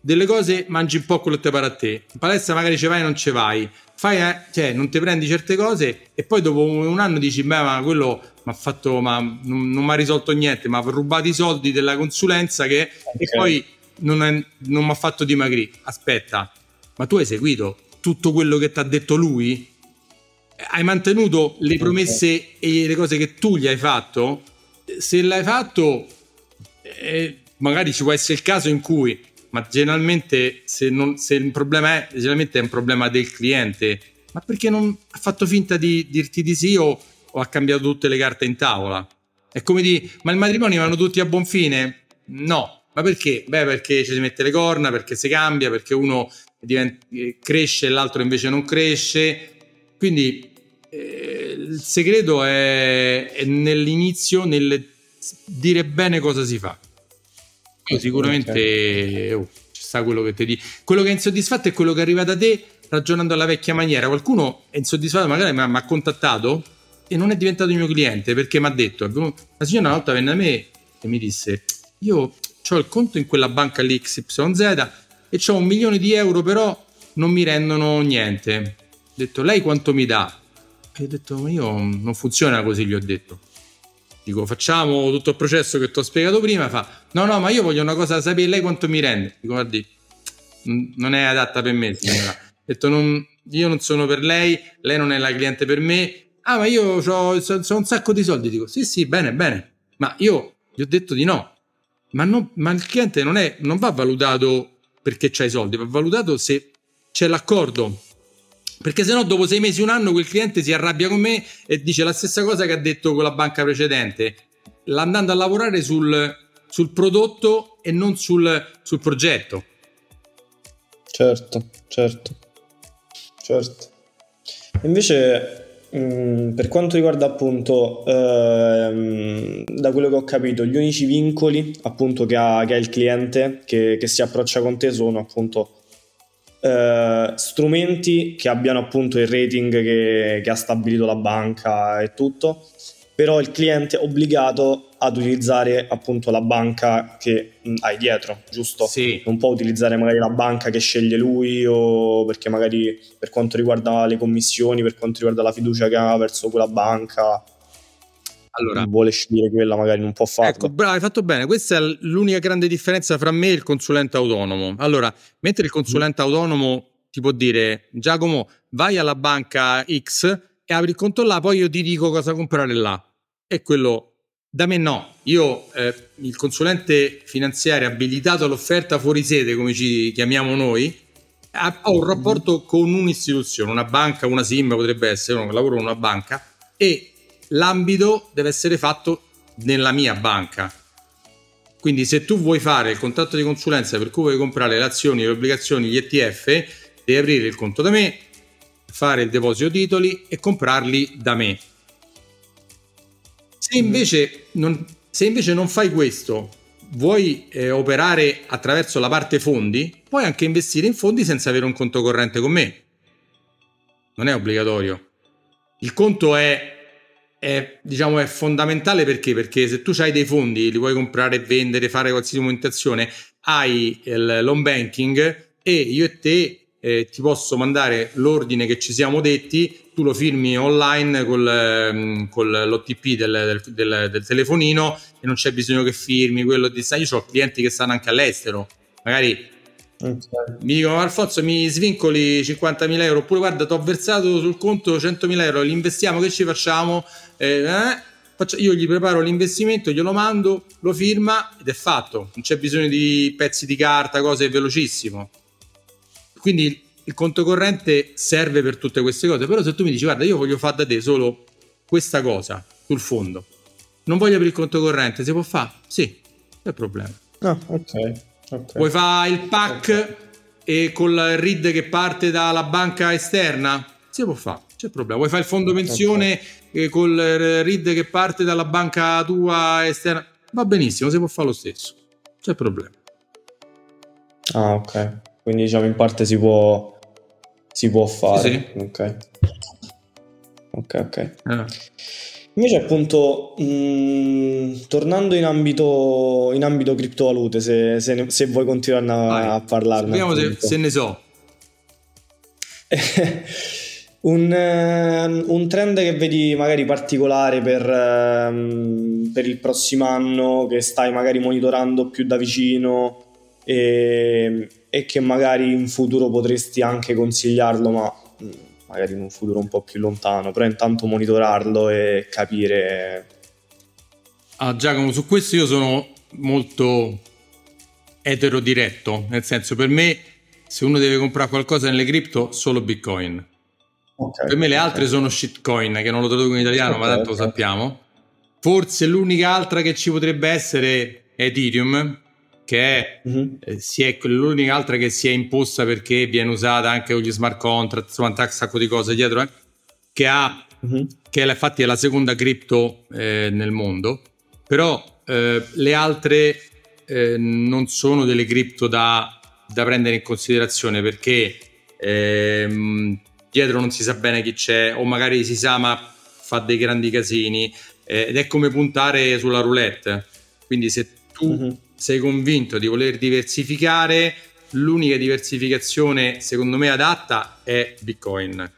delle cose mangi un po' quello che ti pare a te. In palestra magari ci vai e non ci vai. Fai, eh, cioè, non ti prendi certe cose e poi dopo un anno dici, beh, ma quello mi ha fatto, ma non, non mi ha risolto niente, mi ha rubato i soldi della consulenza che, okay. e poi non, non mi ha fatto dimagrire. Aspetta, ma tu hai seguito tutto quello che ti ha detto lui? Hai mantenuto le promesse e le cose che tu gli hai fatto? Se l'hai fatto, eh, magari ci può essere il caso in cui ma generalmente se, non, se, il problema è, generalmente è un problema del cliente, ma perché non ha fatto finta di dirti di sì o, o ha cambiato tutte le carte in tavola? È come di, ma il matrimonio vanno tutti a buon fine? No, ma perché? Beh, perché ci si mette le corna, perché si cambia, perché uno diventa, eh, cresce e l'altro invece non cresce. Quindi eh, il segreto è, è, nell'inizio, nel dire bene cosa si fa. Io sicuramente oh, ci sta quello che ti dico. Quello che è insoddisfatto è quello che arriva da te ragionando alla vecchia maniera. Qualcuno è insoddisfatto, magari mi ha contattato e non è diventato il mio cliente perché mi ha detto, una signora una volta venne da me e mi disse, io ho il conto in quella banca lì XYZ e ho un milione di euro però non mi rendono niente. Detto, lei quanto mi dà? E ho detto, ma io non funziona così, gli ho detto. Dico, facciamo tutto il processo che ti ho spiegato prima. Fa, no, no, ma io voglio una cosa sapere, lei quanto mi rende? Dico, guardi, non è adatta per me. Ho detto, non, io non sono per lei, lei non è la cliente per me, ah ma io ho un sacco di soldi, dico sì sì bene bene, ma io gli ho detto di no, ma, non, ma il cliente non, è, non va valutato perché c'hai i soldi, va valutato se c'è l'accordo, perché se no dopo sei mesi, un anno quel cliente si arrabbia con me e dice la stessa cosa che ha detto con la banca precedente, andando a lavorare sul, sul prodotto e non sul, sul progetto. Certo, certo, certo. Invece Mm, per quanto riguarda appunto, ehm, da quello che ho capito, gli unici vincoli appunto che ha, che ha il cliente che, che, si approccia con te sono appunto eh, strumenti che abbiano appunto il rating che, che ha stabilito la banca e tutto però il cliente è obbligato ad utilizzare appunto la banca che mh, hai dietro, giusto? Sì. Non può utilizzare magari la banca che sceglie lui o perché magari per quanto riguarda le commissioni, per quanto riguarda la fiducia che ha verso quella banca, allora, vuole scegliere quella, magari non può farlo. Ecco, bravo, hai fatto bene. Questa è l'unica grande differenza fra me e il consulente autonomo. Allora, mentre il consulente autonomo ti può dire, Giacomo, vai alla banca X e apri il conto là, poi io ti dico cosa comprare là è quello da me no, io eh, il consulente finanziario abilitato all'offerta fuori sede, come ci chiamiamo noi, ho un rapporto con un'istituzione, una banca, una SIM potrebbe essere, che lavoro in una banca e l'ambito deve essere fatto nella mia banca. Quindi se tu vuoi fare il contratto di consulenza per cui vuoi comprare le azioni, le obbligazioni, gli ETF, devi aprire il conto da me, fare il deposito titoli e comprarli da me. Se invece non, se invece non fai questo, vuoi eh, operare attraverso la parte fondi, puoi anche investire in fondi senza avere un conto corrente con me. Non è obbligatorio. Il conto è, è, diciamo, è fondamentale perché? Perché se tu hai dei fondi, li vuoi comprare, vendere, fare qualsiasi documentazione, hai l'home banking e io e te eh, ti posso mandare l'ordine che ci siamo detti, tu lo firmi online col, ehm, con l'OTP del, del, del, telefonino e non c'è bisogno che firmi quello di... Io ho clienti che stanno anche all'estero, magari Okay. Mi dicono Alfonso mi svincoli 50.000 euro oppure guarda ti ho versato sul conto 100.000 euro li investiamo che ci facciamo eh, eh, faccio, io gli preparo l'investimento glielo mando lo firma ed è fatto non c'è bisogno di pezzi di carta cose è velocissimo quindi il conto corrente serve per tutte queste cose, però se tu mi dici guarda io voglio fare da te solo questa cosa sul fondo, non voglio per il conto corrente, si può fare? Sì, è il problema. Ah, ok. Okay. Vuoi fare il pack okay. e col RID che parte dalla banca esterna? Si può fare, c'è problema. Vuoi fare il fondo pensione okay. col RID che parte dalla banca tua esterna? Va benissimo, si può fare lo stesso, c'è problema. Ah, ok. Quindi diciamo in parte si può, si può fare. Sì, sì. Ok, ok. okay. Ah. Invece appunto, mh, mm, tornando in ambito, in ambito criptovalute, se, se, ne, se vuoi continuare a, a parlarne. Vediamo se, se, ne so. un, uh, un, trend che vedi magari particolare per, uh, per, il prossimo anno, che stai magari monitorando più da vicino e, e che magari in futuro potresti anche consigliarlo, ma magari in un futuro un po' più lontano, però intanto monitorarlo e capire. Ah, Giacomo, su questo io sono molto eterodiretto, nel senso per me se uno deve comprare qualcosa nelle cripto, solo Bitcoin. Okay, per me le altre okay. sono shitcoin, che non lo traduco in italiano, okay, ma tanto lo sappiamo. Forse l'unica altra che ci potrebbe essere è Ethereum, che è, si è l'unica altra che si è imposta perché viene usata anche con gli smart contract, insomma un sacco di cose dietro, eh, che ha, mm-hmm. che è, infatti è la seconda cripto eh, nel mondo, però eh, le altre eh, non sono delle cripto da, da, prendere in considerazione perché ehm, dietro non si sa bene chi c'è o magari si sa ma fa dei grandi casini eh, ed è come puntare sulla roulette. Quindi se tu mm-hmm. Sei convinto di voler diversificare, l'unica diversificazione secondo me adatta è Bitcoin.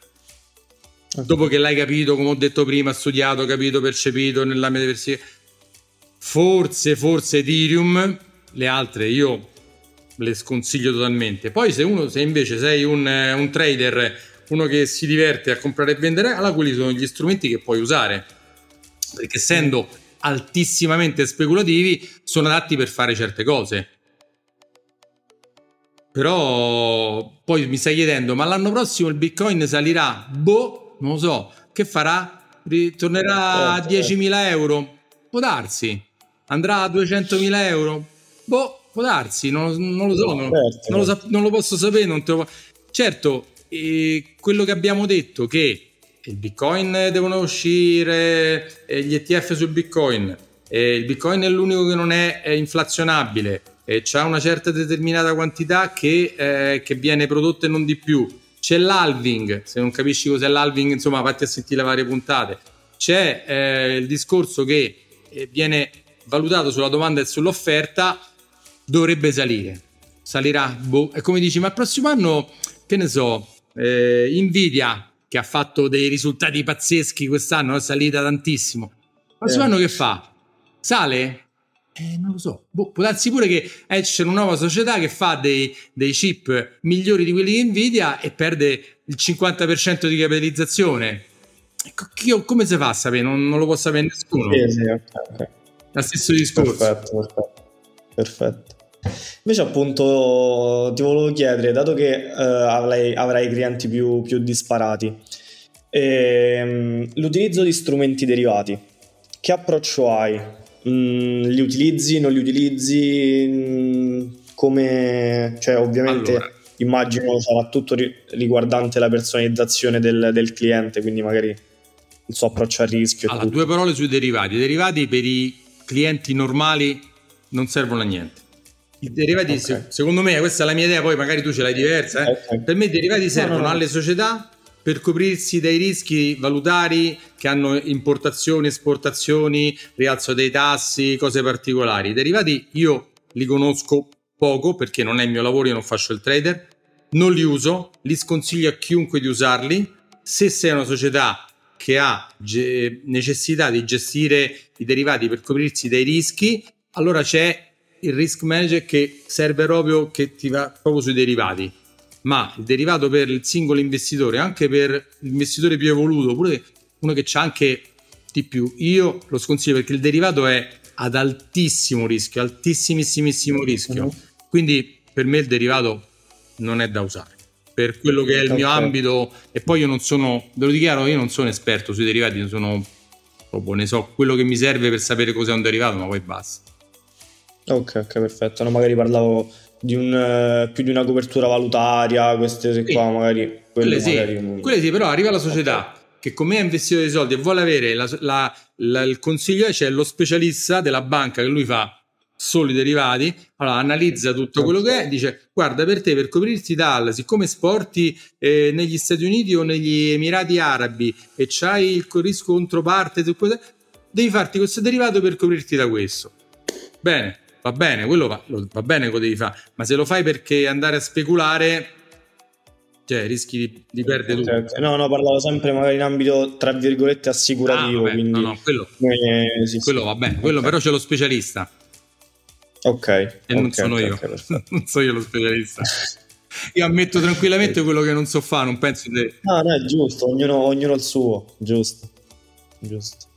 Okay. Dopo che l'hai capito, come ho detto prima, studiato, capito, percepito nella mia diversificazione, forse, forse Ethereum, le altre io le sconsiglio totalmente. Poi se uno, se invece sei un, un trader, uno che si diverte a comprare e vendere, allora quelli sono gli strumenti che puoi usare perché essendo altissimamente speculativi sono adatti per fare certe cose. Però poi mi stai chiedendo, ma l'anno prossimo il Bitcoin salirà? Boh, non lo so, che farà? Ritornerà a 10.000 certo, certo. euro? Può darsi. Andrà a 200.000 euro? Boh, può darsi, non, non lo so, non, certo. non, lo, non, lo, posso sapere. Lo... Certo, eh, quello che abbiamo detto che il bitcoin devono uscire, gli ETF sul bitcoin, il bitcoin è l'unico che non è, inflazionabile, e c'è una certa determinata quantità che, eh, che, viene prodotta e non di più. C'è l'halving, se non capisci cos'è l'halving, insomma, fatti a sentire le varie puntate. C'è eh, il discorso che eh, viene valutato sulla domanda e sull'offerta, dovrebbe salire. Salirà, boh. E come dici, ma il prossimo anno, che ne so, eh, Nvidia che ha fatto dei risultati pazzeschi quest'anno, è salita tantissimo. Prossimo eh. anno che fa? Sale? Eh, non lo so. Boh, può darsi pure che esce una nuova società che fa dei, dei, chip migliori di quelli di Nvidia e perde il 50% di capitalizzazione. Ecco, come si fa a sapere? Non, non lo può sapere nessuno. Sì, sì, okay, okay. Lo stesso discorso. Perfetto, perfetto. perfetto. Invece appunto ti volevo chiedere, dato che uh, avrai, avrai, clienti più, più disparati, ehm, l'utilizzo di strumenti derivati, che approccio hai? Mm, li utilizzi, non li utilizzi? Mm, come... Cioè ovviamente allora. immagino sarà tutto riguardante la personalizzazione del, del cliente, quindi magari il suo approccio al rischio. Allora, due parole sui derivati. I derivati per i clienti normali non servono a niente derivati, okay. secondo me, questa è la mia idea, poi magari tu ce l'hai diversa. Eh? Okay. Per me i derivati servono no, no, no. alle società per coprirsi dai rischi valutari che hanno importazioni, esportazioni, rialzo dei tassi, cose particolari. I derivati io li conosco poco perché non è il mio lavoro, io non faccio il trader, non li uso, li sconsiglio a chiunque di usarli. Se sei una società che ha ge- necessità di gestire i derivati per coprirsi dai rischi, allora c'è il risk manager che serve proprio che ti va proprio sui derivati. Ma il derivato per il singolo investitore anche per l'investitore più evoluto oppure uno che c'ha anche di più io lo sconsiglio perché il derivato è ad altissimo rischio altissimissimo rischio. Mm-hmm. quindi per me il derivato non è da usare. Per quello che è il mio ambito e poi io non sono ve lo dichiaro io non sono esperto sui derivati sono proprio ne so quello che mi serve per sapere cos'è un derivato ma poi basta Ok, ok, perfetto. No, magari parlavo di un, eh, più di una copertura valutaria, queste sì. qua, magari. Quelle, sì. Magari... quelle sì, però arriva la società okay. che come ha investito dei soldi e vuole avere la, la, la, il consiglio, c'è lo specialista della banca che lui fa solo i derivati, allora analizza tutto quello che è, dice guarda per te per coprirti dal, siccome esporti eh, negli Stati Uniti o negli Emirati Arabi e c'hai il rischio controparte, devi farti questo derivato per coprirti da questo. Bene, va bene, quello va, va bene quello devi fare, ma se lo fai perché andare a speculare, cioè rischi di, di perdere tutto. Okay. No, no, parlavo sempre magari in ambito tra virgolette assicurativo. Ah, vabbè, quindi... No, no, quello, eh, sì, quello sì. va bene, quello okay. però c'è lo specialista. Ok. E okay, non sono io, non sono io lo specialista. Io ammetto tranquillamente quello che non so fare, non penso di... No, no, è giusto, ognuno, ognuno il suo, giusto. Giusto.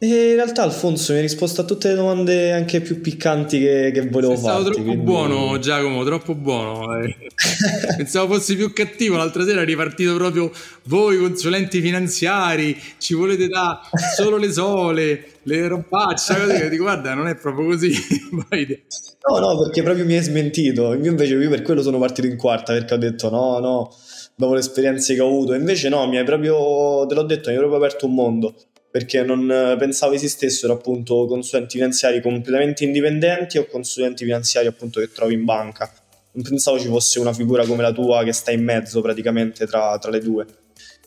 E in realtà Alfonso mi ha risposto a tutte le domande anche più piccanti che, che volevo Sei stato farti. troppo quindi- buono Giacomo, troppo buono. eh. Pensavo fossi più cattivo, l'altra sera è ripartito proprio voi consulenti finanziari, ci volete dare solo le sole, le robacce, così. Dico guarda non è proprio così. No, no, perché proprio mi hai smentito. Io invece io per quello sono partito in quarta perché ho detto no, no, dopo le esperienze che ho avuto. Invece no, mi hai proprio, te l'ho detto, mi hai proprio aperto un mondo. Perché non eh, pensavo esistessero appunto consulenti finanziari completamente indipendenti o consulenti finanziari appunto che trovi in banca. Non pensavo ci fosse una figura come la tua che sta in mezzo praticamente tra, tra le due.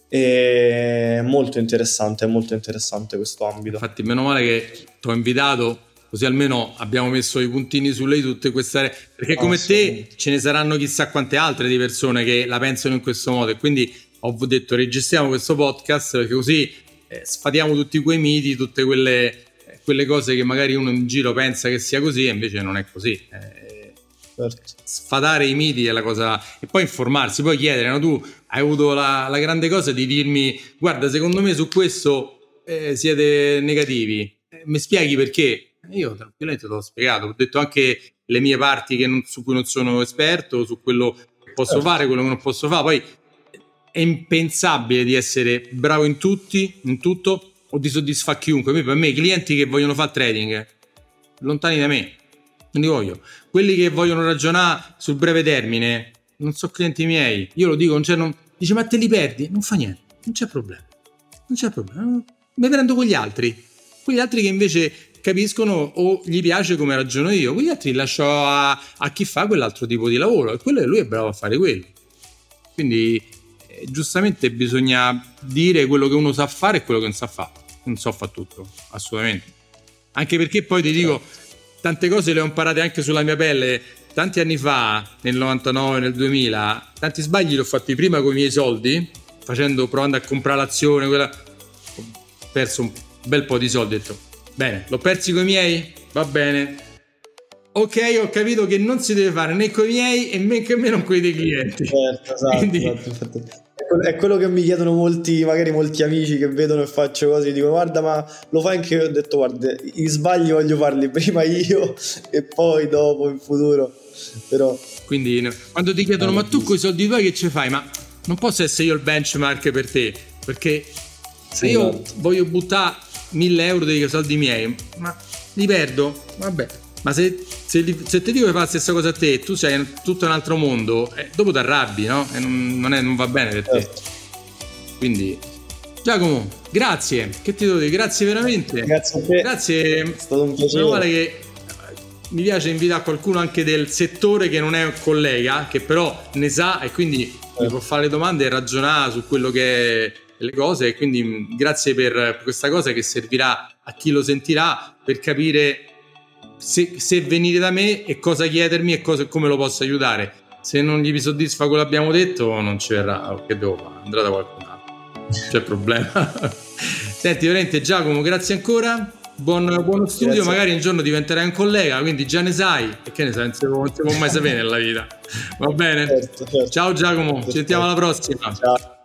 È molto interessante, è molto interessante questo ambito. Infatti meno male che ti ho invitato così almeno abbiamo messo i puntini su lei tutte queste aree perché come te Assolutamente. ce ne saranno chissà quante altre di persone che la pensano in questo modo e quindi ho detto registriamo questo podcast perché così eh, sfatiamo tutti quei miti, tutte quelle, eh, quelle cose che magari uno in giro pensa che sia così e invece non è così. Eh, Certo. sfatare i miti è la cosa e poi informarsi, poi chiedere, no? tu hai avuto la, la grande cosa di dirmi guarda secondo me su questo eh, siete negativi, Eh, mi spieghi perché? Io tranquillamente te l'ho spiegato, ho detto anche le mie parti che non- su cui non sono esperto, su quello che posso Certo. fare, quello che non posso fare, poi è impensabile di essere bravo in tutti, in tutto o di soddisfare chiunque. Per me i clienti che vogliono fare trading lontani da me, non li voglio. Quelli che vogliono ragionare sul breve termine non sono clienti miei. Io lo dico, c'è, non... dice ma te li perdi? Non fa niente, non c'è problema. Non c'è problema. Mi prendo quegli altri. Quegli altri che invece capiscono o gli piace come ragiono io. Quegli altri li lascio a, a chi fa quell'altro tipo di lavoro. E quello lui è bravo a fare quello. Quindi giustamente bisogna dire quello che uno sa fare e quello che non sa fare. Non so fa tutto, assolutamente. Anche perché poi ti dico, tante cose le ho imparate anche sulla mia pelle. Tanti anni fa, nel 99, nel 2000, tanti sbagli li ho fatti prima con i miei soldi, facendo, provando a comprare l'azione, quella... ho perso un bel po' di soldi, ho detto, bene, l'ho persi con i miei? Va bene. Ok, ho capito che non si deve fare né con i miei e men che meno con i dei clienti. Certo, esatto, Quindi- esatto, infatti. È quello- che mi chiedono molti, magari molti amici che vedono e faccio così, dico guarda ma lo fai anche io, ho detto guarda i sbagli voglio farli prima io e poi dopo in futuro, però Quindi quando ti chiedono ma tu con i soldi tuoi che ci fai? Ma non posso essere io il benchmark per te, perché se io Esatto. voglio buttare 1000 euro dei soldi miei, ma li perdo? Vabbè. Ma se, se, se ti dico che fa la stessa cosa a te e tu sei in tutto un altro mondo, eh, dopo ti arrabbi, no? E non, non è- non va bene per te. certo. Quindi, Giacomo, grazie. Che ti devo dire? Grazie veramente. grazie a te, Grazie. è stato un Meno male piacere. che eh, mi piace invitare qualcuno anche del settore che non è un collega, che però ne sa e quindi mi può fare le domande e ragionare su quello che è le cose. E quindi mh, grazie per questa cosa che servirà a chi lo sentirà per capire se, se venire da me e cosa chiedermi e cosa- come lo posso aiutare. Se non gli soddisfa quello che abbiamo detto, non ci verrà. Che devo fare? Andrà da qualcun altro. C'è problema. Senti, veramente Giacomo, grazie ancora. Buon, buono studio, Grazie. magari un giorno diventerai un collega, quindi già ne sai. E che ne sai, non si può, non mai sapere nella vita. Va bene? Certo, certo. Ciao Giacomo, ci sentiamo alla prossima. Ciao.